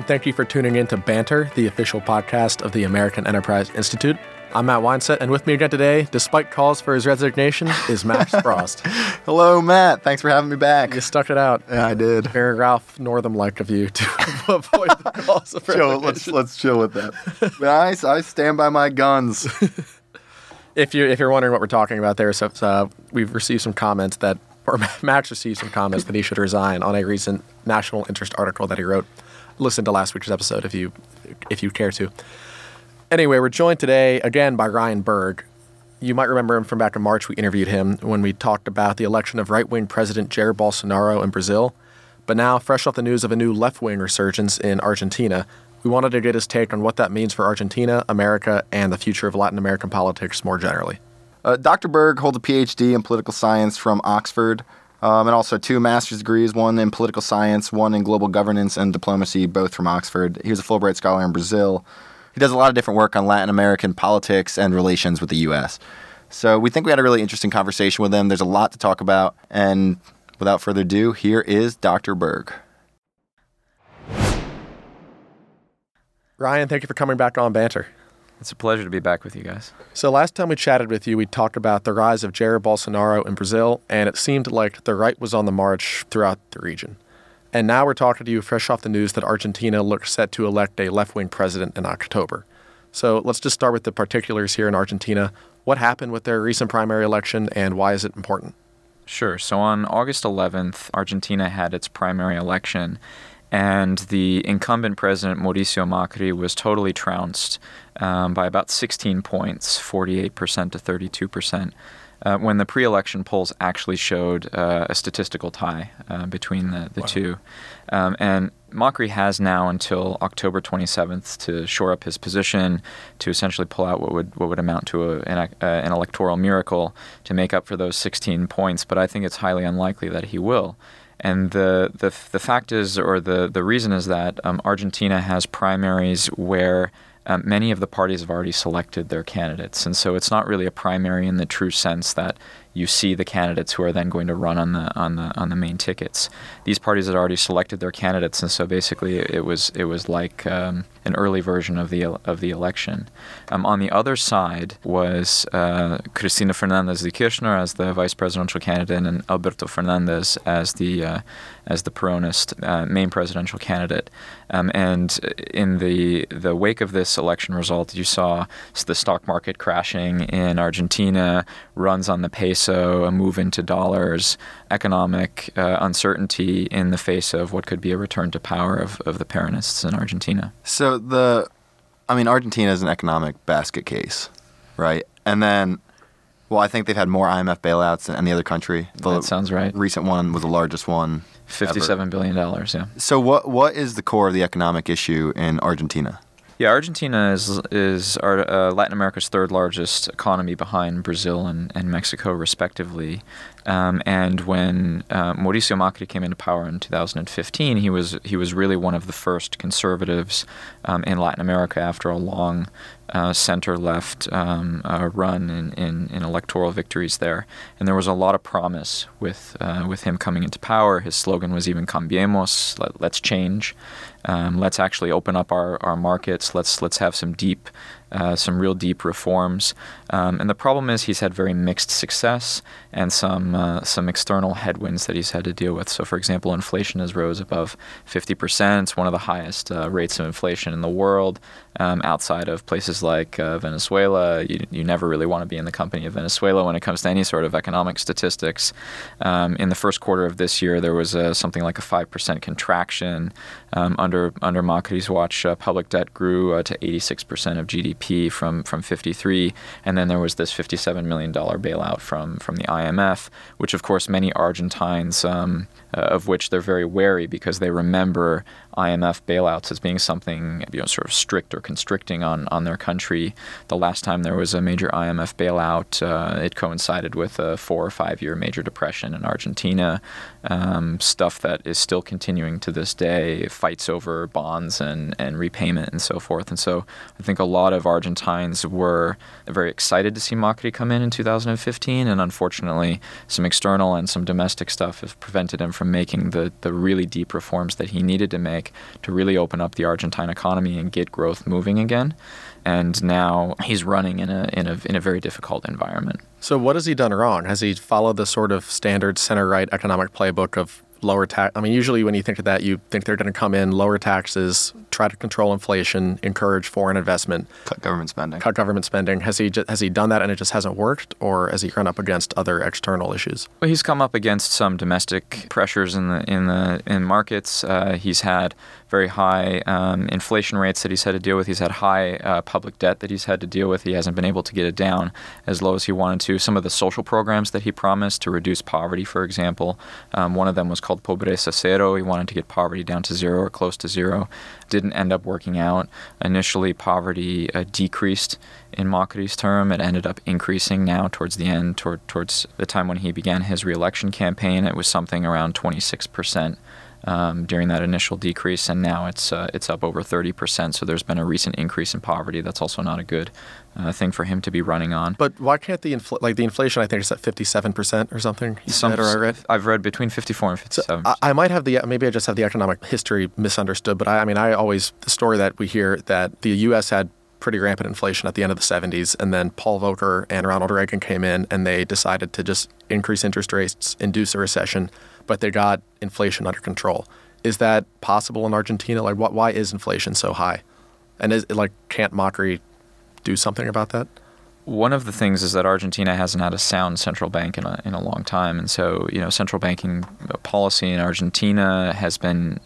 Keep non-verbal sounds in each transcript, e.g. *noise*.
and thank you for tuning in to Banter, the official podcast of the American Enterprise Institute. I'm Matt Weinset, and with me again today, despite calls for his resignation, is Max *laughs* Frost. Hello, Matt. Thanks for having me back. You stuck it out. Yeah, I did. Very Ralph Northam-like of you to *laughs* avoid the calls of chill, let's let's chill with that. I, I stand by my guns. *laughs* if you if you're wondering what we're talking about there, so uh, we've received some comments that, or Max received some comments that he should resign on a recent national interest article that he wrote. Listen to last week's episode if you if you care to. Anyway, we're joined today again by Ryan Berg. You might remember him from back in March. We interviewed him when we talked about the election of right wing President Jair Bolsonaro in Brazil. But now, fresh off the news of a new left wing resurgence in Argentina, we wanted to get his take on what that means for Argentina, America, and the future of Latin American politics more generally. Uh, Dr. Berg holds a PhD in political science from Oxford um, and also two master's degrees one in political science, one in global governance and diplomacy, both from Oxford. He was a Fulbright Scholar in Brazil. He does a lot of different work on Latin American politics and relations with the U.S. So we think we had a really interesting conversation with him. There's a lot to talk about. And without further ado, here is Dr. Berg. Ryan, thank you for coming back on Banter. It's a pleasure to be back with you guys. So, last time we chatted with you, we talked about the rise of Jair Bolsonaro in Brazil, and it seemed like the right was on the march throughout the region. And now we're talking to you fresh off the news that Argentina looks set to elect a left wing president in October. So let's just start with the particulars here in Argentina. What happened with their recent primary election and why is it important? Sure. So on August 11th, Argentina had its primary election, and the incumbent president, Mauricio Macri, was totally trounced um, by about 16 points, 48% to 32% uh, when the pre-election polls actually showed uh, a statistical tie uh, between the, the wow. two. Um, and Macri has now until October 27th to shore up his position, to essentially pull out what would what would amount to a, an, uh, an, electoral miracle to make up for those 16 points. But I think it's highly unlikely that he will. And the the, the fact is, or the, the reason is that um, Argentina has primaries where um, many of the parties have already selected their candidates. And so it's not really a primary in the true sense that you see the candidates who are then going to run on the on the on the main tickets. These parties had already selected their candidates, and so basically it was it was like um, an early version of the of the election. Um, on the other side was uh, Cristina Fernandez de Kirchner as the vice presidential candidate, and Alberto Fernandez as the uh, as the Peronist uh, main presidential candidate. Um, and in the the wake of this election result, you saw the stock market crashing in Argentina, runs on the peso, a move into dollars, economic uh, uncertainty in the face of what could be a return to power of, of the Peronists in Argentina. So the, I mean, Argentina is an economic basket case, right? And then well, I think they've had more IMF bailouts than any other country. The that sounds right. Recent one was the largest one. Fifty-seven ever. billion dollars. Yeah. So what what is the core of the economic issue in Argentina? Yeah, Argentina is is our, uh, Latin America's third largest economy behind Brazil and, and Mexico, respectively. Um, and when uh, Mauricio Macri came into power in 2015, he was he was really one of the first conservatives um, in Latin America after a long uh, center left um, uh, run in, in, in, electoral victories there. And there was a lot of promise with, uh, with him coming into power. His slogan was even Cambiemos, let, us change. Um, let's actually open up our, our markets. Let's, let's have some deep uh, some real deep reforms. Um, and the problem is he's had very mixed success and some uh, some external headwinds that he's had to deal with. So, for example, inflation has rose above 50%. It's one of the highest uh, rates of inflation in the world. Um, outside of places like uh, Venezuela, you, you never really want to be in the company of Venezuela when it comes to any sort of economic statistics. Um, in the first quarter of this year, there was a, something like a 5% contraction. Um, under under Macri's watch, uh, public debt grew uh, to 86% of GDP from, from 53, and then there was this 57 million dollar bailout from from the IMF, which of course many Argentines, um, uh, of which they're very wary because they remember IMF bailouts as being something you know sort of strict or constricting on on their country. The last time there was a major IMF bailout, uh, it coincided with a four or five year major depression in Argentina. Um, stuff that is still continuing to this day, fights over bonds and and repayment and so forth. And so I think a lot of Argentines were very excited to see Macri come in in 2015, and unfortunately, some external and some domestic stuff has prevented him from making the, the really deep reforms that he needed to make to really open up the Argentine economy and get growth moving again. And now he's running in a, in a, in a very difficult environment. So, what has he done wrong? Has he followed the sort of standard center right economic playbook of lower tax. I mean, usually when you think of that, you think they're going to come in, lower taxes, try to control inflation, encourage foreign investment, cut government spending. Cut government spending. Has he has he done that and it just hasn't worked, or has he run up against other external issues? Well, he's come up against some domestic pressures in the in the in markets. Uh, he's had very high um, inflation rates that he's had to deal with. He's had high uh, public debt that he's had to deal with. He hasn't been able to get it down as low as he wanted to. Some of the social programs that he promised to reduce poverty, for example, um, one of them was called Pobreza Cero. He wanted to get poverty down to zero or close to zero. Didn't end up working out. Initially, poverty uh, decreased in Macri's term. It ended up increasing now towards the end, toward, towards the time when he began his reelection campaign. It was something around 26 percent um, during that initial decrease, and now it's uh, it's up over 30%. So there's been a recent increase in poverty. That's also not a good uh, thing for him to be running on. But why can't the infl- like the inflation? I think is at 57% or something. Some, said, or I read. I've read between 54 and 57. So I, I, might have the maybe I just have the economic history misunderstood. But I, I mean, I always the story that we hear that the U.S. had pretty rampant inflation at the end of the 70s. And then Paul Volcker and Ronald Reagan came in and they decided to just increase interest rates, induce a recession, but they got inflation under control. Is that possible in Argentina? Like, what, why is inflation so high? And is like, can't Macri do something about that? One of the things is that Argentina hasn't had a sound central bank in a, in a long time. And so, you know, central banking policy in Argentina has been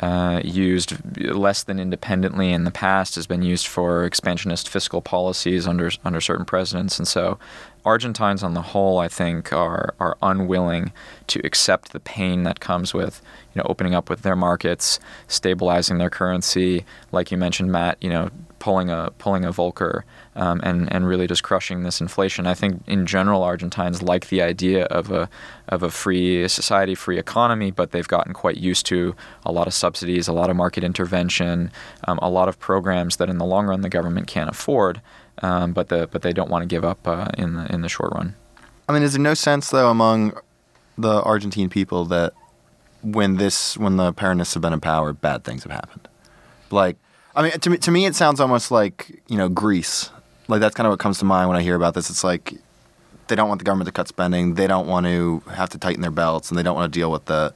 uh, used less than independently in the past, has been used for expansionist fiscal policies under under certain presidents, and so Argentines on the whole, I think, are are unwilling to accept the pain that comes with you know opening up with their markets, stabilizing their currency, like you mentioned, Matt. You know, pulling a pulling a Volcker um, and and really just crushing this inflation. I think in general Argentines like the idea of a of a free society, free economy, but they've gotten quite used to a lot of subsidies, a lot of market intervention, um, a lot of programs that in the long run the government can't afford, um, but the but they don't want to give up uh, in the in the short run. I mean, is there no sense though among the Argentine people that when this when the Peronists have been in power, bad things have happened? Like I mean, to me, to me, it sounds almost like you know Greece. Like that's kind of what comes to mind when I hear about this. It's like they don't want the government to cut spending. They don't want to have to tighten their belts, and they don't want to deal with the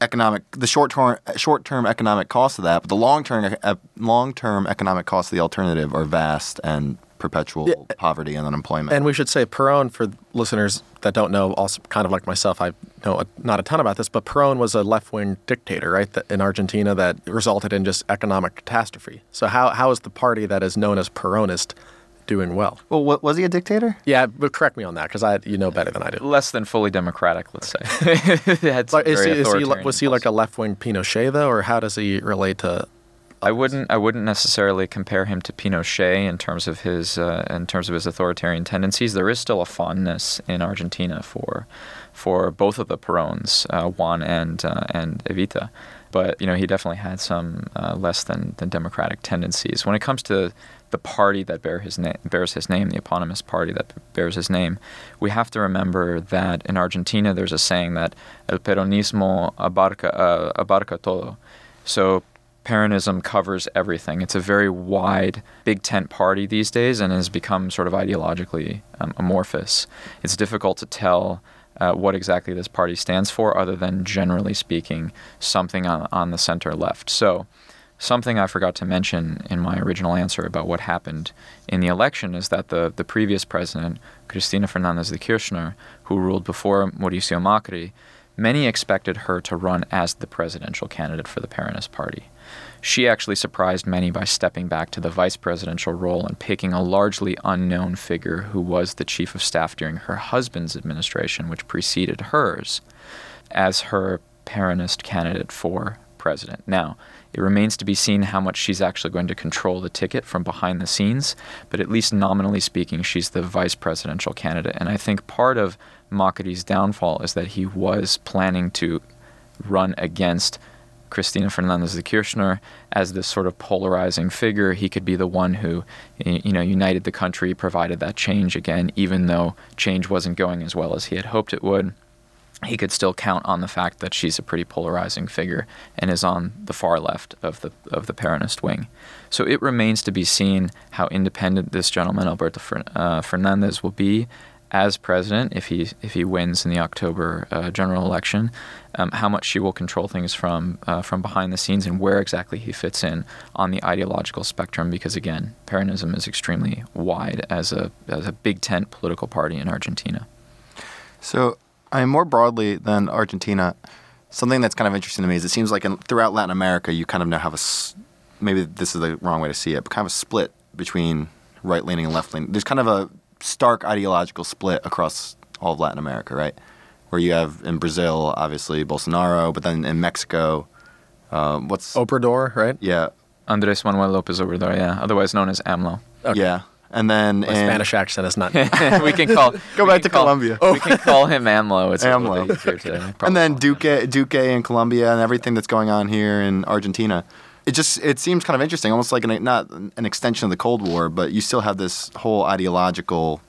economic, the short term, short term economic cost of that. But the long term, long term economic costs of the alternative are vast and perpetual yeah. poverty and unemployment. And we should say Perón, for listeners that don't know, also kind of like myself, I know a, not a ton about this, but Perón was a left wing dictator, right, that, in Argentina that resulted in just economic catastrophe. So, how, how is the party that is known as Peronist doing well? Well, what, was he a dictator? Yeah, but correct me on that because I you know better than I do. Less than fully democratic, let's say. *laughs* like, is he, is he, was he like a left wing Pinochet, though, or how does he relate to I wouldn't. I wouldn't necessarily compare him to Pinochet in terms of his uh, in terms of his authoritarian tendencies. There is still a fondness in Argentina for for both of the Perons, uh, Juan and uh, and Evita. But you know, he definitely had some uh, less than, than democratic tendencies. When it comes to the party that bear his na- bears his name, the eponymous party that bears his name, we have to remember that in Argentina there's a saying that el peronismo abarca uh, abarca todo. So Peronism covers everything. It's a very wide, big tent party these days and has become sort of ideologically um, amorphous. It's difficult to tell uh, what exactly this party stands for, other than generally speaking, something on, on the center left. So, something I forgot to mention in my original answer about what happened in the election is that the, the previous president, Cristina Fernandez de Kirchner, who ruled before Mauricio Macri, many expected her to run as the presidential candidate for the Peronist Party. She actually surprised many by stepping back to the vice presidential role and picking a largely unknown figure who was the chief of staff during her husband's administration, which preceded hers, as her Peronist candidate for president. Now, it remains to be seen how much she's actually going to control the ticket from behind the scenes, but at least nominally speaking, she's the vice presidential candidate. And I think part of Macri's downfall is that he was planning to run against Cristina Fernandez de Kirchner as this sort of polarizing figure. He could be the one who, you know, united the country, provided that change again, even though change wasn't going as well as he had hoped it would. He could still count on the fact that she's a pretty polarizing figure and is on the far left of the of the Peronist wing. So it remains to be seen how independent this gentleman Alberto uh, Fernandez will be as president, if he if he wins in the October uh, general election, um, how much she will control things from uh, from behind the scenes and where exactly he fits in on the ideological spectrum. Because again, Peronism is extremely wide as a as a big tent political party in Argentina. So, I mean, more broadly than Argentina, something that's kind of interesting to me is it seems like in, throughout Latin America, you kind of now have a maybe this is the wrong way to see it, but kind of a split between right leaning and left leaning. There's kind of a stark ideological split across all of Latin America, right? Where you have in Brazil, obviously Bolsonaro, but then in Mexico, um, what's Obrador, right? Yeah, Andres Manuel Lopez Obrador, yeah, otherwise known as AMLO. Okay. Yeah, and then My Spanish accent is not. *laughs* we can call. *laughs* Go back to call, Colombia. We can call him AMLO. It's AMLO. and then Duque, Duque in Colombia, and everything that's going on here in Argentina it just it seems kind of interesting, almost like an, not an extension of the Cold War, but you still have this whole ideological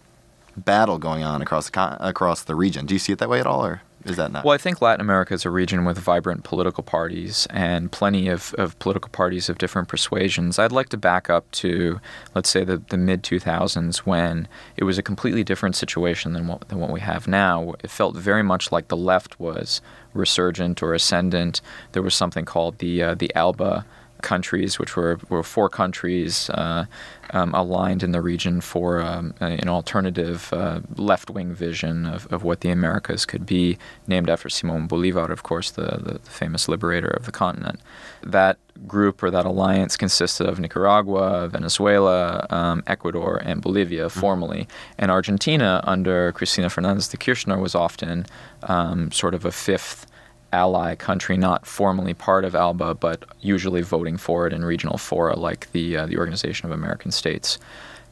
battle going on across the across the region. Do you see it that way at all, or is that not? Well, I think Latin America is a region with vibrant political parties and plenty of, of political parties of different persuasions. I'd like to back up to, let's say, the, the mid 2000s when it was a completely different situation than what, than what we have now. It felt very much like the left was resurgent or ascendant. There was something called the uh, the ALBA countries, which were, were four countries uh, um, aligned in the region for um, an alternative uh, left wing vision of, of what the Americas could be, named after Simon Bolivar, of course, the, the, the famous liberator of the continent. That group or that alliance consisted of Nicaragua, Venezuela, um, Ecuador, and Bolivia mm-hmm. formally. And Argentina, under Cristina Fernandez de Kirchner, was often um, sort of a fifth ally country, not formally part of ALBA, but usually voting for it in regional fora like the uh, the Organization of American States.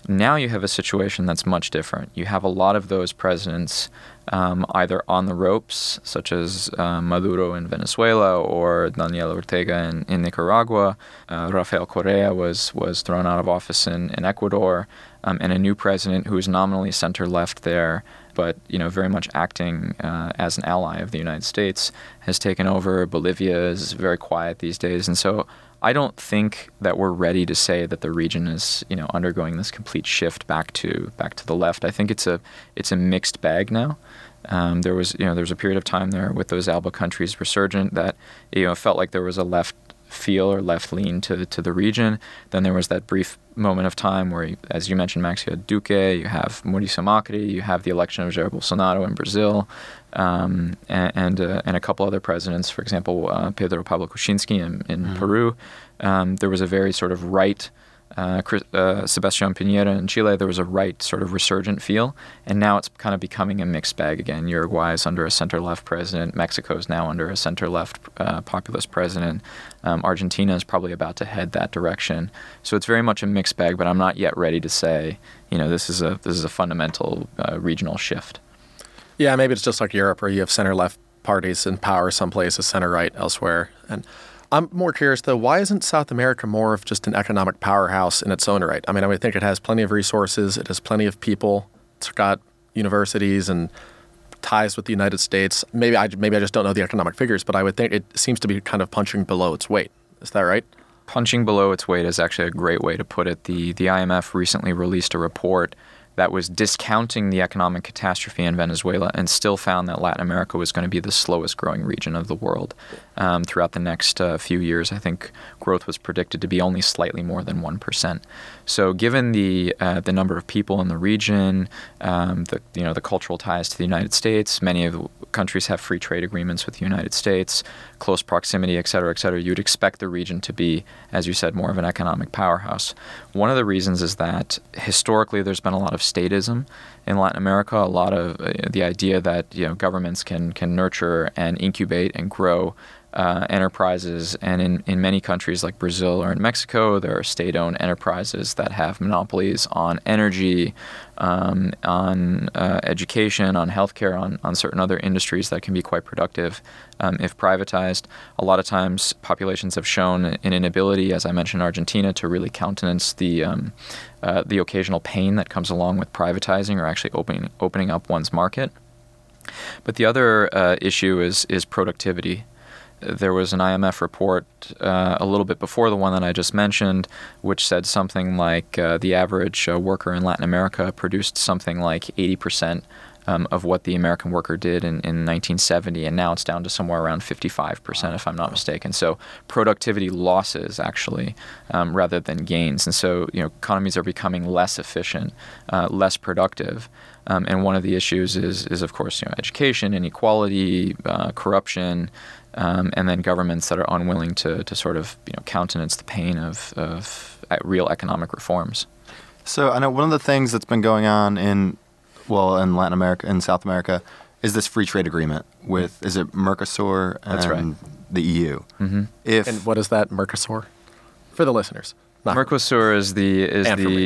Now you have a situation that's much different. You have a lot of those presidents um, either on the ropes, such as uh, Maduro in Venezuela or Daniel Ortega in, in Nicaragua. Uh, Rafael Correa was, was thrown out of office in, in Ecuador, um, and a new president who is nominally center left there but you know very much acting uh, as an ally of the United States, has taken over. Bolivia is very quiet these days, and so I don't think that we're ready to say that the region is you know undergoing this complete shift back to back to the left. I think it's a it's a mixed bag now. Um, there was you know there was a period of time there with those ALBA countries resurgent that you know felt like there was a left feel or left lean to to the region. Then there was that brief moment of time where, as you mentioned, Max, you had Duque, you have Mauricio Macri, you have the election of Jair Bolsonaro in Brazil, um, and and, uh, and, a couple other presidents, for example, uh, Pedro Pablo Kuczynski in, in mm-hmm. Peru. Um, there was a very sort of right uh, uh, Sebastián Piñera in Chile, there was a right sort of resurgent feel, and now it's kind of becoming a mixed bag again. Uruguay is under a center-left president. Mexico is now under a center-left uh, populist president. Um, Argentina is probably about to head that direction. So it's very much a mixed bag, but I'm not yet ready to say, you know, this is a this is a fundamental uh, regional shift. Yeah, maybe it's just like Europe, where you have center-left parties in power some places, center-right elsewhere, and I'm more curious though, why isn't South America more of just an economic powerhouse in its own right? I mean, I would think it has plenty of resources, it has plenty of people, it's got universities and ties with the United States. Maybe I maybe I just don't know the economic figures, but I would think it seems to be kind of punching below its weight. Is that right? Punching below its weight is actually a great way to put it. The the IMF recently released a report that was discounting the economic catastrophe in Venezuela and still found that Latin America was going to be the slowest growing region of the world um, throughout the next uh, few years. I think growth was predicted to be only slightly more than 1%. So, given the, uh, the number of people in the region, um, the, you know, the cultural ties to the United States, many of the countries have free trade agreements with the United States, close proximity, et cetera, et cetera, you'd expect the region to be, as you said, more of an economic powerhouse. One of the reasons is that historically there's been a lot of statism in Latin America, a lot of uh, the idea that you know governments can can nurture and incubate and grow uh, enterprises, and in, in many countries like Brazil or in Mexico, there are state owned enterprises that have monopolies on energy, um, on uh, education, on healthcare, on, on certain other industries that can be quite productive um, if privatized. A lot of times, populations have shown an inability, as I mentioned, Argentina, to really countenance the um, uh, the occasional pain that comes along with privatizing or actually opening opening up one's market. But the other uh, issue is is productivity. There was an IMF report uh, a little bit before the one that I just mentioned, which said something like uh, the average uh, worker in Latin America produced something like 80 percent um, of what the American worker did in, in 1970, and now it's down to somewhere around 55%, if I'm not mistaken. So productivity losses actually, um, rather than gains, and so you know economies are becoming less efficient, uh, less productive. Um, and one of the issues is, is of course, you know, education, inequality, uh, corruption, um, and then governments that are unwilling to, to sort of you know countenance the pain of, of uh, real economic reforms. So I know one of the things that's been going on in well, in Latin America and South America, is this free trade agreement with is it Mercosur and That's right. the EU? Mm-hmm. If And what is that Mercosur? For the listeners. Mercosur is the is And the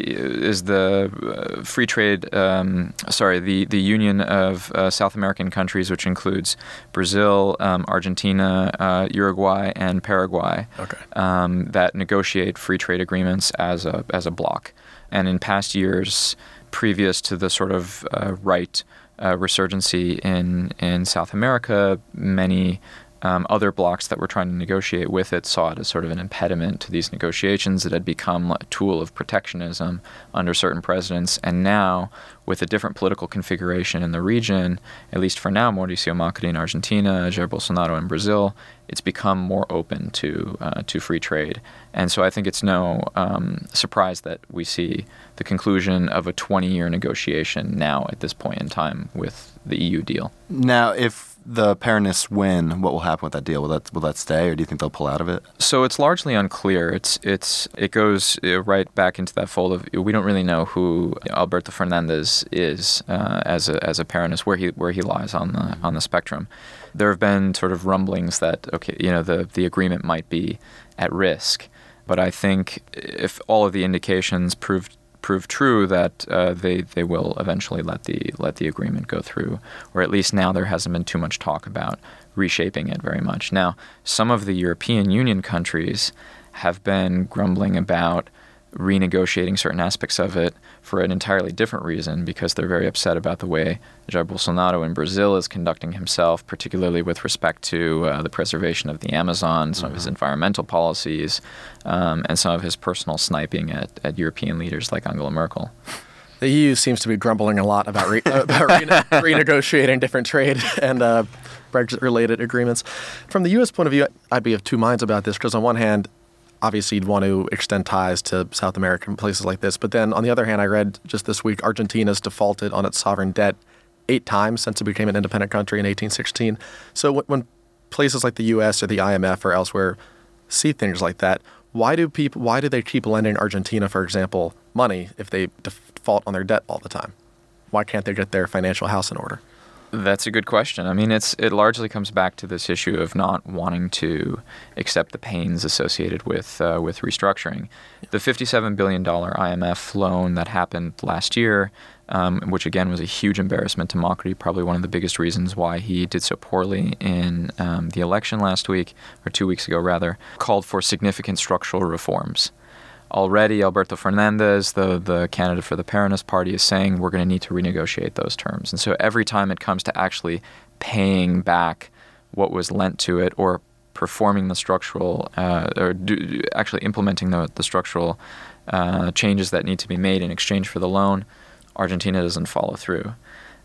is the uh, free trade. Um, sorry, the the union of uh, South American countries, which includes Brazil, um, Argentina, uh, Uruguay, and Paraguay, Okay. um, that negotiate free trade agreements as a as a bloc. And in past years, previous to the sort of uh, right uh, resurgency in in South America, many um, other blocs that were trying to negotiate with it saw it as sort of an impediment to these negotiations. It had become a tool of protectionism under certain presidents. And now, with a different political configuration in the region, at least for now, Mauricio Macri in Argentina, Jair Bolsonaro in Brazil, it's become more open to, uh, to free trade. And so I think it's no um, surprise that we see the conclusion of a 20 year negotiation now at this point in time with the EU deal. now, if the Peronists win, what will happen with that deal? Will that will that stay, or do you think they'll pull out of it? So it's largely unclear. It's it's it goes uh, right back into that fold of we don't really know who Alberto Fernandez is uh, as a as a Peronist, where he where he lies on the on the spectrum. There have been sort of rumblings that okay, you know, the the agreement might be at risk, but I think if all of the indications prove prove true that uh, they they will eventually let the let the agreement go through, or at least now there hasn't been too much talk about reshaping it very much. Now, some of the European Union countries have been grumbling about renegotiating certain aspects of it for an entirely different reason because they're very upset about the way Jair Bolsonaro in Brazil is conducting himself, particularly with respect to uh, the preservation of the Amazon, some of his environmental policies, um, and some of his personal sniping at, at European leaders like Angela Merkel. The EU seems to be grumbling a lot about, re- about rene- *laughs* renegotiating different trade and uh, Brexit-related agreements. From the U.S. point of view, I'd be of two minds about this because on one hand, obviously you'd want to extend ties to South America and places like this, but then on the other hand, I read just this week Argentina's defaulted on its sovereign debt eight times since it became an independent country in 1816. So when, places like the U.S. or the IMF or elsewhere see things like that, why do people? Why do they keep lending Argentina, for example, money if they default on their debt all the time? Why can't they get their financial house in order? That's a good question. I mean, it's it largely comes back to this issue of not wanting to accept the pains associated with uh, with restructuring. The fifty-seven billion dollar IMF loan that happened last year, um, which again was a huge embarrassment to Macri, probably one of the biggest reasons why he did so poorly in um, the election last week or two weeks ago, rather, called for significant structural reforms already Alberto Fernandez, the, the candidate for the Peronist Party, is saying we're going to need to renegotiate those terms. And so every time it comes to actually paying back what was lent to it or performing the structural, uh, or do, actually implementing the, the structural uh, changes that need to be made in exchange for the loan, Argentina doesn't follow through.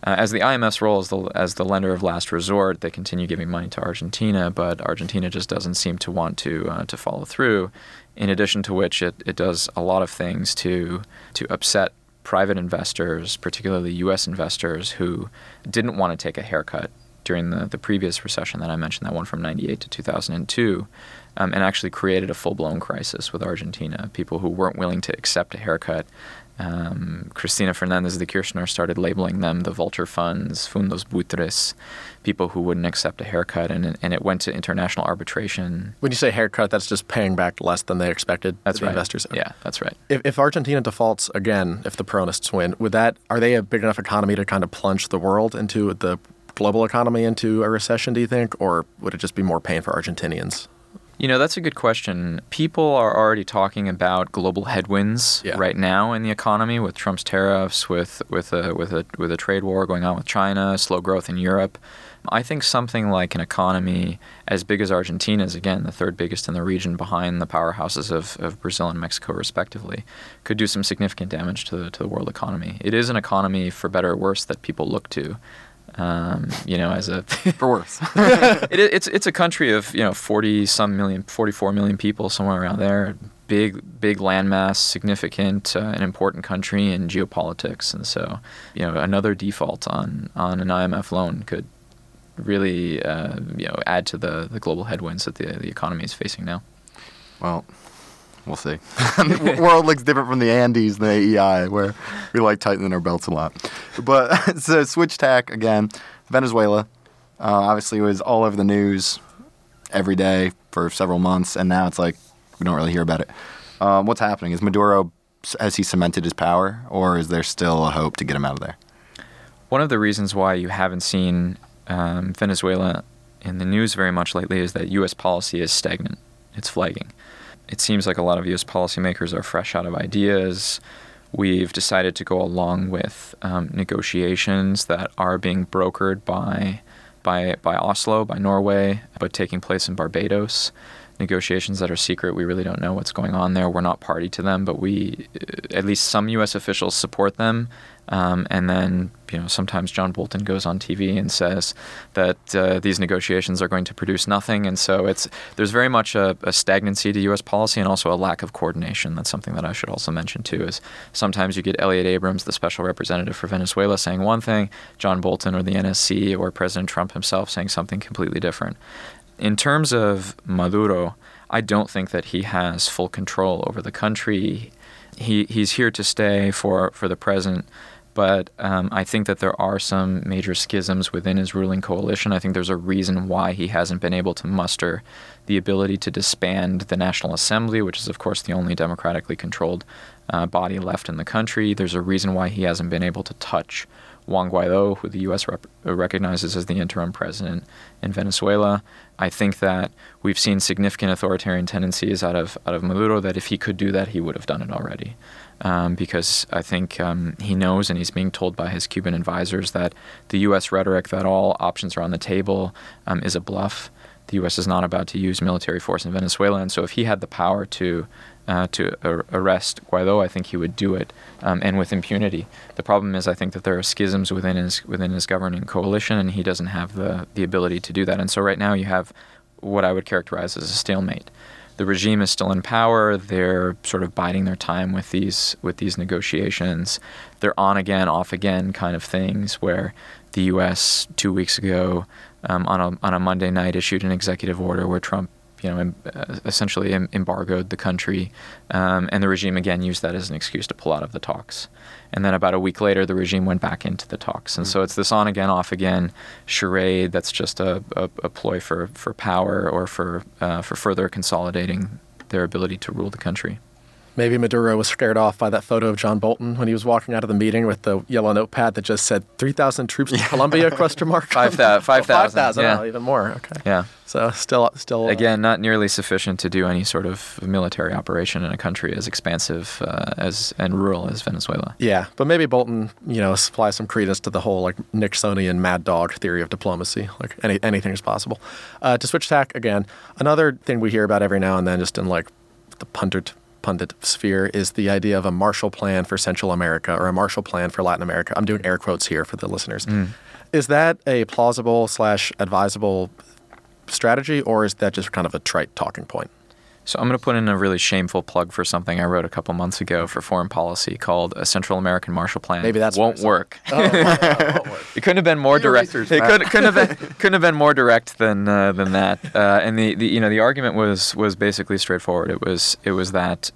Uh, as the IMF's role as the, as the lender of last resort, they continue giving money to Argentina, but Argentina just doesn't seem to want to uh, to follow through. In addition to which, it, it does a lot of things to to upset private investors, particularly U.S. investors, who didn't want to take a haircut during the, the previous recession that I mentioned, that one from 98 to 2002. um, and actually created a full blown crisis with Argentina. People who weren't willing to accept a haircut. Um, Cristina Fernandez de Kirchner started labeling them the vulture funds, fondos buitres, people who wouldn't accept a haircut, and, and it went to international arbitration. When you say haircut, that's just paying back less than they expected. That's the right. Investors. Yeah, that's right. If, if Argentina defaults again, if the Peronists win, would that are they a big enough economy to kind of plunge the world into the global economy into a recession? Do you think, or would it just be more pain for Argentinians? You know, that's a good question. People are already talking about global headwinds Yeah. right now in the economy with Trump's tariffs, with with a with a with a trade war going on with China, slow growth in Europe. I think something like an economy as big as Argentina's, again, the third biggest in the region behind the powerhouses of, of Brazil and Mexico, respectively, could do some significant damage to the, to the world economy. It is an economy, for better or worse, that people look to. Um, you know, as a For worse. *laughs* it, it's it's a country of you know forty some million, forty four million people, somewhere around there. Big big landmass, significant, uh, an important country in geopolitics, and so you know another default on on an IMF loan could really uh, you know add to the, the global headwinds that the the economy is facing now. Well, we'll see. *laughs* the world looks different from the Andes and the AEI, where we like tightening our belts a lot. But *laughs* so switch tack again. Venezuela, uh, obviously, was all over the news every day for several months, and now it's like we don't really hear about it. Um, what's happening? Is Maduro has he cemented his power, or is there still a hope to get him out of there? One of the reasons why you haven't seen um, Venezuela in the news very much lately is that U.S. policy is stagnant. It's flagging. It seems like a lot of U.S. policymakers are fresh out of ideas. We've decided to go along with um, negotiations that are being brokered by, by, by Oslo, by Norway, but taking place in Barbados. Negotiations that are secret. We really don't know what's going on there. We're not party to them, but we, uh, at least some U.S. officials, support them. Um, and then, you know, sometimes John Bolton goes on TV and says that uh, these negotiations are going to produce nothing. And so it's there's very much a, a stagnancy to U.S. policy and also a lack of coordination. That's something that I should also mention too. Is sometimes you get Elliot Abrams, the special representative for Venezuela, saying one thing, John Bolton or the NSC or President Trump himself saying something completely different. In terms of Maduro, I don't think that he has full control over the country. He he's here to stay for for the present but um, I think that there are some major schisms within his ruling coalition. I think there's a reason why he hasn't been able to muster the ability to disband the National Assembly, which is, of course, the only democratically controlled uh, body left in the country. There's a reason why he hasn't been able to touch Juan Guaido, who the U.S. Rep- recognizes as the interim president in Venezuela. I think that we've seen significant authoritarian tendencies out of out of Maduro. That if he could do that, he would have done it already um, because I think um, he knows and he's being told by his Cuban advisors that the U.S. rhetoric that all options are on the table um, is a bluff. The U.S. is not about to use military force in Venezuela, and so if he had the power to uh, to ar- arrest Guaido, I think he would do it, um, and with impunity. The problem is, I think that there are schisms within his within his governing coalition, and he doesn't have the the ability to do that. And so right now, you have what I would characterize as a stalemate the regime is still in power. They're sort of biding their time with these with these negotiations. They're on again, off again kind of things. Where the U.S. two weeks ago, um, on a on a Monday night, issued an executive order where Trump, you know, uh, essentially embargoed the country, um, and the regime again used that as an excuse to pull out of the talks. And then about a week later, the regime went back into the talks. And so it's this on again, off again charade that's just a, a, a ploy for, for power or for, uh, for further consolidating their ability to rule the country. Maybe Maduro was scared off by that photo of John Bolton when he was walking out of the meeting with the yellow notepad that just said 3,000 troops in Colombia, *laughs* question mark? Five thou- *laughs* 5,000, 5,000, yeah. oh, even more, okay. Yeah. So still, still uh, Again, not nearly sufficient to do any sort of military operation in a country as expansive uh, as and rural as Venezuela. Yeah, but maybe Bolton, you know, supplies some credence to the whole like Nixonian mad dog theory of diplomacy. Like any, anything is possible. Uh, to switch tack again, another thing we hear about every now and then, just in like the pundit pundit sphere, is the idea of a Marshall Plan for Central America or a Marshall Plan for Latin America. I'm doing air quotes here for the listeners. Mm. Is that a plausible slash advisable strategy, or is that just kind of a trite talking point? So I'm going to put in a really shameful plug for something I wrote a couple months ago for foreign policy called a Central American Marshall Plan. Maybe that's won't work. Oh, oh, oh, won't work. *laughs* It couldn't have been more your direct. research, it could, couldn't have been *laughs* couldn't have been more direct than uh, than that. Uh, and the, the you know the argument was was basically straightforward. It was it was that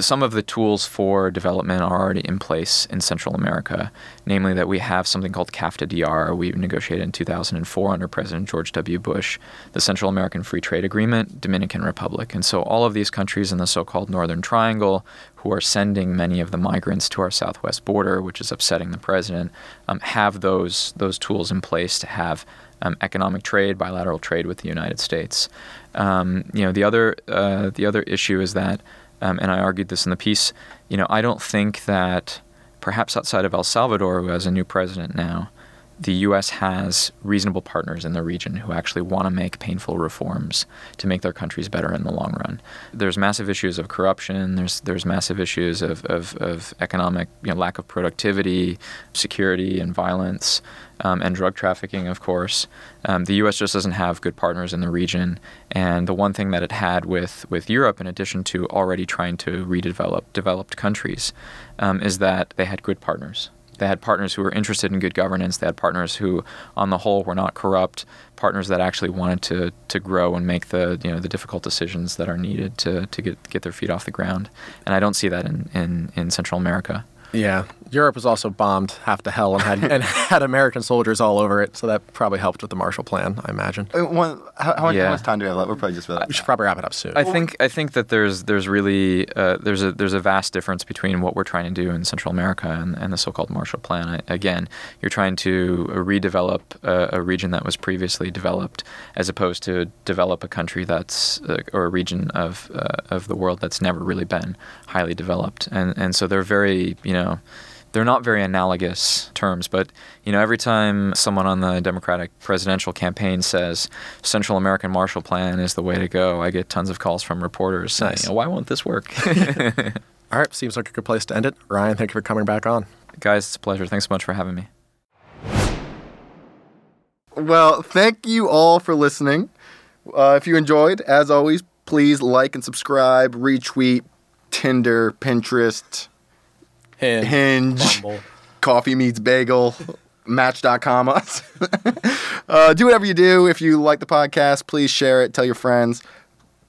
some of the tools for development are already in place in Central America, namely that we have something called CAFTA-DR. We negotiated in 2004 under President George W. Bush, the Central American Free Trade Agreement, Dominican Republic, and so all of these countries in the so-called Northern Triangle, who are sending many of the migrants to our southwest border, which is upsetting the president, um, have those those tools in place to have um, economic trade, bilateral trade with the United States. Um, you know, the other uh, the other issue is that, um, and I argued this in the piece. You know, I don't think that perhaps outside of El Salvador, who has a new president now, the U.S. has reasonable partners in the region who actually want to make painful reforms to make their countries better in the long run. There's massive issues of corruption. There's there's massive issues of, of, of economic you know, lack of productivity, security, and violence, um, and drug trafficking, of course. Um, the U.S. just doesn't have good partners in the region. And the one thing that it had with, with Europe, in addition to already trying to redevelop developed countries, um, is that they had good partners. They had partners who were interested in good governance. They had partners who, on the whole, were not corrupt. Partners that actually wanted to, to grow and make the you know the difficult decisions that are needed to, to get get their feet off the ground. And I don't see that in, in, in Central America. Yeah, Europe was also bombed half to hell and had and *laughs* had American soldiers all over it, so that probably helped with the Marshall Plan, I imagine. Uh, one, how, how, much, Yeah. how much time do we have left? We're probably just about We should probably wrap it up soon. I think I think that there's there's really uh, there's a there's a vast difference between what we're trying to do in Central America and, and the so-called Marshall Plan. I, again, you're trying to redevelop a, a region that was previously developed, as opposed to develop a country that's uh, or a region of uh, of the world that's never really been highly developed. And and so they're very you know they're not very analogous terms, but you know, every time someone on the Democratic presidential campaign says Central American Marshall Plan is the way to go, I get tons of calls from reporters saying, Nice. "Why won't this work?" *laughs* all right, seems like a good place to end it. Ryan, thank you for coming back on. Guys, it's a pleasure. Thanks so much for having me. Well, thank you all for listening. Uh, if you enjoyed, as always, please like and subscribe, retweet, Tinder, Pinterest, Hinge, Hinge, Bumble. Coffee Meets Bagel, Match.com us. *laughs* uh, do whatever you do. If you like the podcast, please share it, tell your friends.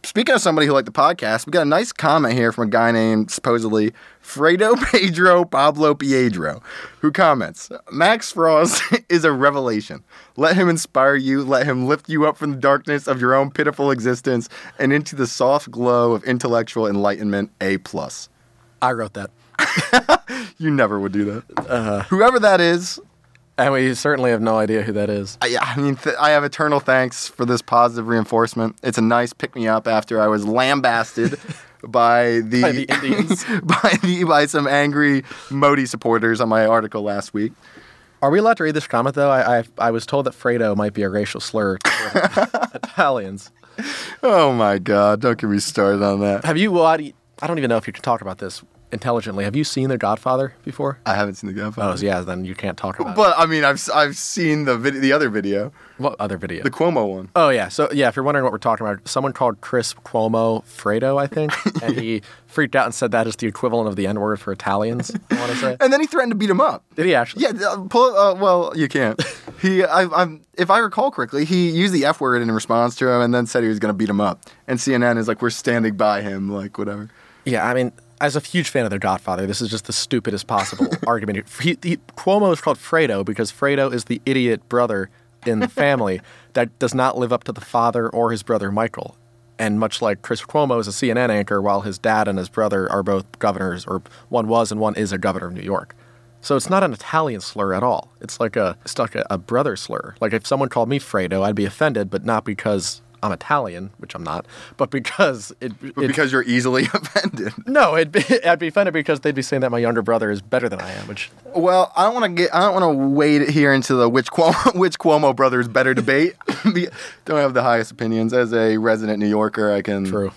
Speaking of somebody who liked the podcast, we got a nice comment here from a guy named supposedly Fredo *laughs* Pedro Pablo Piedro, who comments Max Frost *laughs* is a revelation. Let him inspire you, let him lift you up from the darkness of your own pitiful existence and into the soft glow of intellectual enlightenment. A plus. I wrote that. *laughs* You never would do that. Uh-huh. Whoever that is, And we certainly have no idea who that is. I, yeah, I mean, th- I have eternal thanks for this positive reinforcement. It's a nice pick me up after I was lambasted *laughs* by the By the Indians. *laughs* by the by some angry Modi supporters on my article last week. Are we allowed to read this comment though? I I, I was told that Fredo might be a racial slur to Italians. Oh my God! Don't get me started on that. Have you? Well, I, I don't even know if you can talk about this intelligently. Have you seen The Godfather before? I haven't seen the Godfather. Oh, so yeah. Then you can't talk about. it. But I mean, I've I've seen the vid- the other video, What other video? the Cuomo one. Oh yeah, so yeah, if you're wondering what we're talking about, someone called Chris Cuomo Fredo, I think, *laughs* and he freaked out and said that is the equivalent of the N word for Italians. I want to say. *laughs* And then he threatened to beat him up. Did he actually? Yeah, uh, pull. Uh, well, you can't. *laughs* He, I, I'm, if I recall correctly, he used the F word in response to him, and then said he was going to beat him up. And CNN is like, "We're standing by him," like whatever. Yeah, I mean, as a huge fan of The Godfather, this is just the stupidest possible *laughs* argument. He, he, Cuomo is called Fredo because Fredo is the idiot brother in the family *laughs* that does not live up to the father or his brother Michael. And much like Chris Cuomo is a CNN anchor, while his dad and his brother are both governors, or one was and one is a governor of New York. So it's not an Italian slur at all. It's like a stuck like a, a brother slur. Like if someone called me Fredo, I'd be offended, but not because I'm Italian, which I'm not, but because it, But it because you're easily *laughs* offended. no, it'd be, I'd be offended because they'd be saying that my younger brother is better than I am, which Well, I don't want to get. I don't want to wade here into the which Cuomo, *laughs* which Cuomo brother is better debate. *laughs* Don't have the highest opinions as a resident New Yorker. I can true.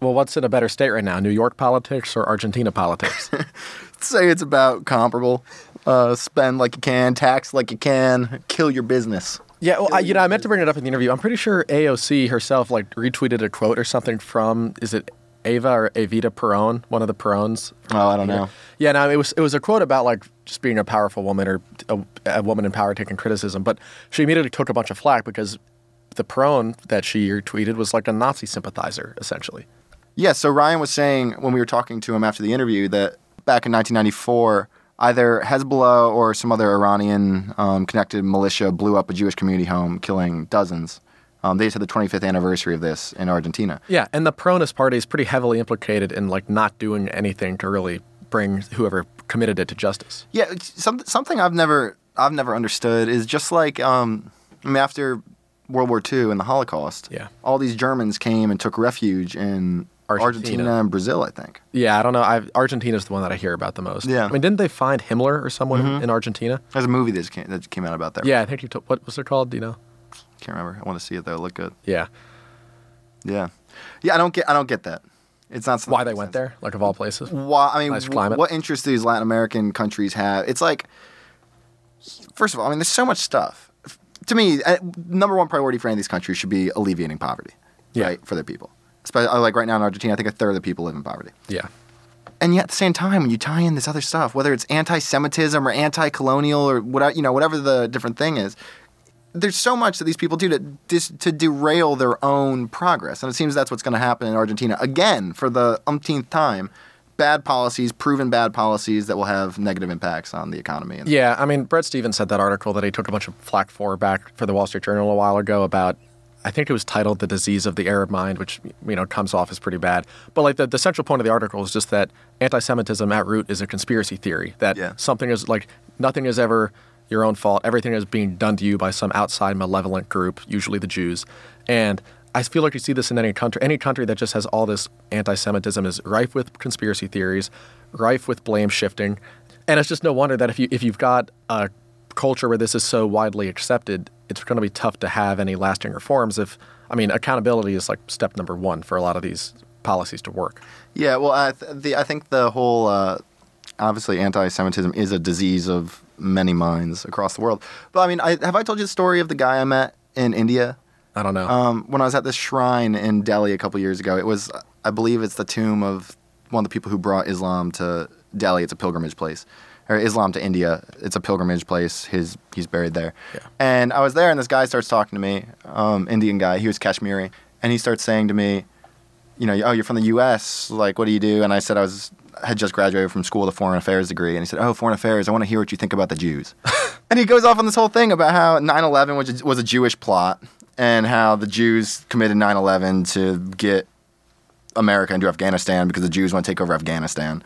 Well, what's in a better state right now, New York politics or Argentina politics? say it's about comparable. Uh, spend like you can, tax like you can, kill your business. Yeah, well, I, you know, I meant to bring it up in the interview. I'm pretty sure AOC herself like retweeted a quote or something from is it Ava or Evita Peron, one of the Perons. Oh, I don't know. Yeah, no, it was it was a quote about like just being a powerful woman or a, a woman in power taking criticism, but she immediately took a bunch of flack because the Peron that she retweeted was like a Nazi sympathizer essentially. Yeah, so Ryan was saying when we were talking to him after the interview that back in 1994, either Hezbollah or some other Iranian um, connected militia blew up a Jewish community home, killing dozens. Um, they just had the 25th anniversary of this in Argentina. Yeah, and the Peronist Party is pretty heavily implicated in like not doing anything to really bring whoever committed it to justice. Yeah, some, something I've never I've never understood is just like um, I mean after World War II and the Holocaust, Yeah. all these Germans came and took refuge in Argentina. Argentina, and Brazil, I think. Yeah, I don't know. I've, Argentina's the one that I hear about the most. Yeah. I mean, didn't they find Himmler or someone in Argentina? There's a movie that just came, that came out about that. Yeah, I think you told. What was it called? Do you know? can't remember. I want to see it though. It looked good. Yeah. Yeah, yeah. I don't get I don't get that. It's not something Why that they makes went sense. there, like of all places. Why? I mean, Nice climate. what interest do these Latin American countries have? It's like, first of all, I mean, there's so much stuff. To me, uh, number one priority for any of these countries should be alleviating poverty, Yeah. right, for their people. Especially uh, like right now in Argentina, I think a third of the people live in poverty. Yeah. And yet, at the same time, when you tie in this other stuff, whether it's anti-Semitism or anti-colonial or whatever, you know, whatever the different thing is, there's so much that these people do to dis, to derail their own progress, and it seems that's what's going to happen in Argentina again for the umpteenth time. Bad policies, proven bad policies that will have negative impacts on the economy. And Yeah, I mean, Bret Stephens said that article that he took a bunch of flack for back for the Wall Street Journal a while ago about, I think it was titled "The Disease of the Arab Mind," which you know comes off as pretty bad. But like the, the central point of the article is just that anti-Semitism at root is a conspiracy theory that Yeah. something is like nothing is ever your own fault. Everything is being done to you by some outside malevolent group, usually the Jews, and. I feel like you see this in any country. Any country that just has all this anti-Semitism is rife with conspiracy theories, rife with blame shifting, and it's just no wonder that if you if you've got a culture where this is so widely accepted, it's going to be tough to have any lasting reforms. If I mean, accountability is like step number one for a lot of these policies to work. Yeah, well, I, th- the, I think the whole uh, obviously anti-Semitism is a disease of many minds across the world. But I mean, I, have I told you the story of the guy I met in India? I don't know. Um, when I was at this shrine in Delhi a couple years ago, it was, I believe, it's the tomb of one of the people who brought Islam to Delhi. It's a pilgrimage place, or Islam to India. It's a pilgrimage place. His he's buried there. Yeah. And I was there, and this guy starts talking to me, um, Indian guy. He was Kashmiri, and he starts saying to me, you know, oh, you're from the U.S. Like, what do you do? And I said I was had just graduated from school with a foreign affairs degree, and he said, oh, foreign affairs. I want to hear what you think about the Jews. *laughs* and he goes off on this whole thing about how 9/11 was was a Jewish plot, and how the Jews committed 9/11 to get America into Afghanistan because the Jews want to take over Afghanistan,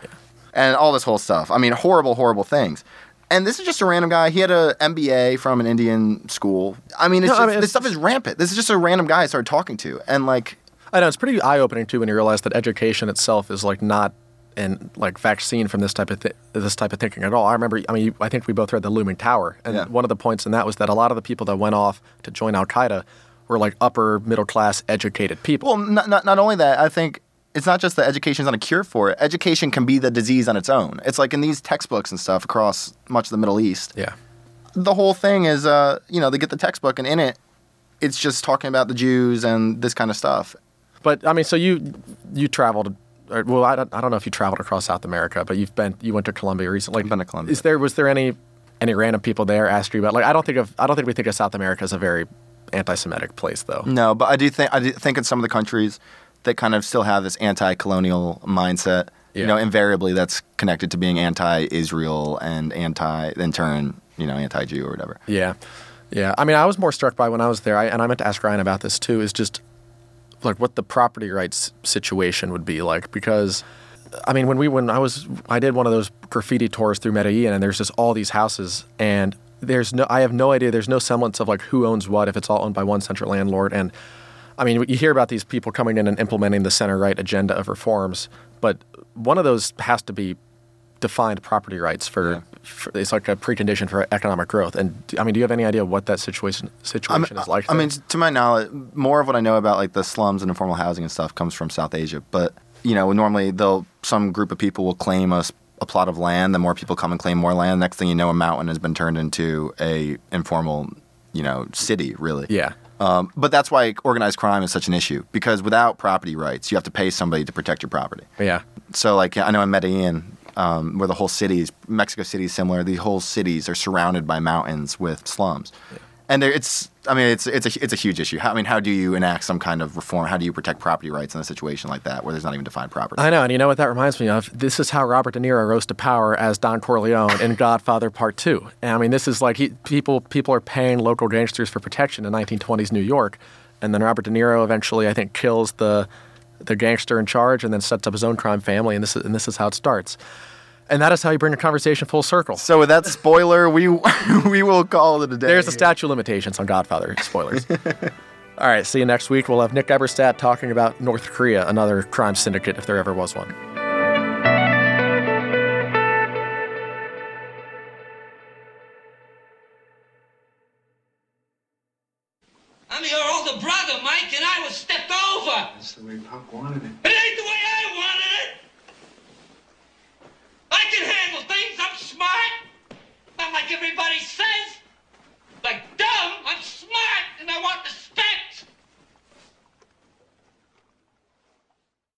and all this whole stuff. I mean, horrible, horrible things. And this is just a random guy. He had an MBA from an Indian school. I mean, it's No, I just, mean, this stuff is rampant. This is just a random guy I started talking to, and like, I know it's pretty eye-opening too when you realize that education itself is like not and like vaccine from this type of th- this type of thinking at all. I remember, I mean, you, I think we both read the Looming Tower, and Yeah. one of the points in that was that a lot of the people that went off to join Al Qaeda were like upper middle class educated people. Well, not, not, not only that, I think it's not just that education's not a cure for it. Education can be the disease on its own. It's like in these textbooks and stuff across much of the Middle East. yeah, The whole thing is, uh, you know, they get the textbook and in it, it's just talking about the Jews and this kind of stuff. but I mean, so you you traveled. Or, well, I don't, I don't know if you traveled across South America, but you've been you went to Colombia recently. I've been to Colombia. Is there was there any any random people there asked you about like I don't think of I don't think we think of South America as a very anti-Semitic place though. No, but I do think I do think in some of the countries that kind of still have this anti-colonial mindset. Yeah. You know, invariably that's connected to being anti-Israel and anti, in turn, you know, anti-Jew or whatever. Yeah, yeah. I mean, I was more struck by when I was there, I, and I meant to ask Ryan about this too. Is just like what the property rights situation would be like because. I mean, when we when I was I did one of those graffiti tours through Medellin, and there's just all these houses, and there's no I have no idea. There's no semblance of like who owns what if it's all owned by one central landlord. And I mean, you hear about these people coming in and implementing the center right agenda of reforms, but one of those has to be defined property rights for, Yeah. for it's like a precondition for economic growth. And I mean, do you have any idea what that situation situation is like? I mean, to my knowledge, more of what I know about like the slums and informal housing and stuff comes from South Asia. But you know, normally they'll some group of people will claim a a plot of land. The more people come and claim more land, next thing you know, a mountain has been turned into a informal, you know city really. Yeah. Um, but that's why organized crime is such an issue because without property rights, you have to pay somebody to protect your property. Yeah. So like I know in Medellin, um, where the whole city is Mexico City is similar. The whole cities are surrounded by mountains with slums, and there, it's I mean it's it's a it's a huge issue. How, I mean, how do you enact some kind of reform? How do you protect property rights in a situation like that where there's not even defined property? I know, and you know what that reminds me of? This is how Robert De Niro rose to power as Don Corleone in *laughs* Godfather Part Two. And I mean, this is like he, people people are paying local gangsters for protection in 1920s New York, and then Robert De Niro eventually, I think, kills the the gangster in charge, and then sets up his own crime family, and this is and this is how it starts. And that is how you bring a conversation full circle. So with that spoiler, we *laughs* we will call it a day. There's a statute of limitations on Godfather spoilers. *laughs* All right, see you next week. We'll have Nick Eberstadt talking about North Korea, another crime syndicate if there ever was one. I'm your older brother, Mike, and I was stepped over. That's the way Pop wanted it. like everybody says? Like dumb? I'm smart and I want to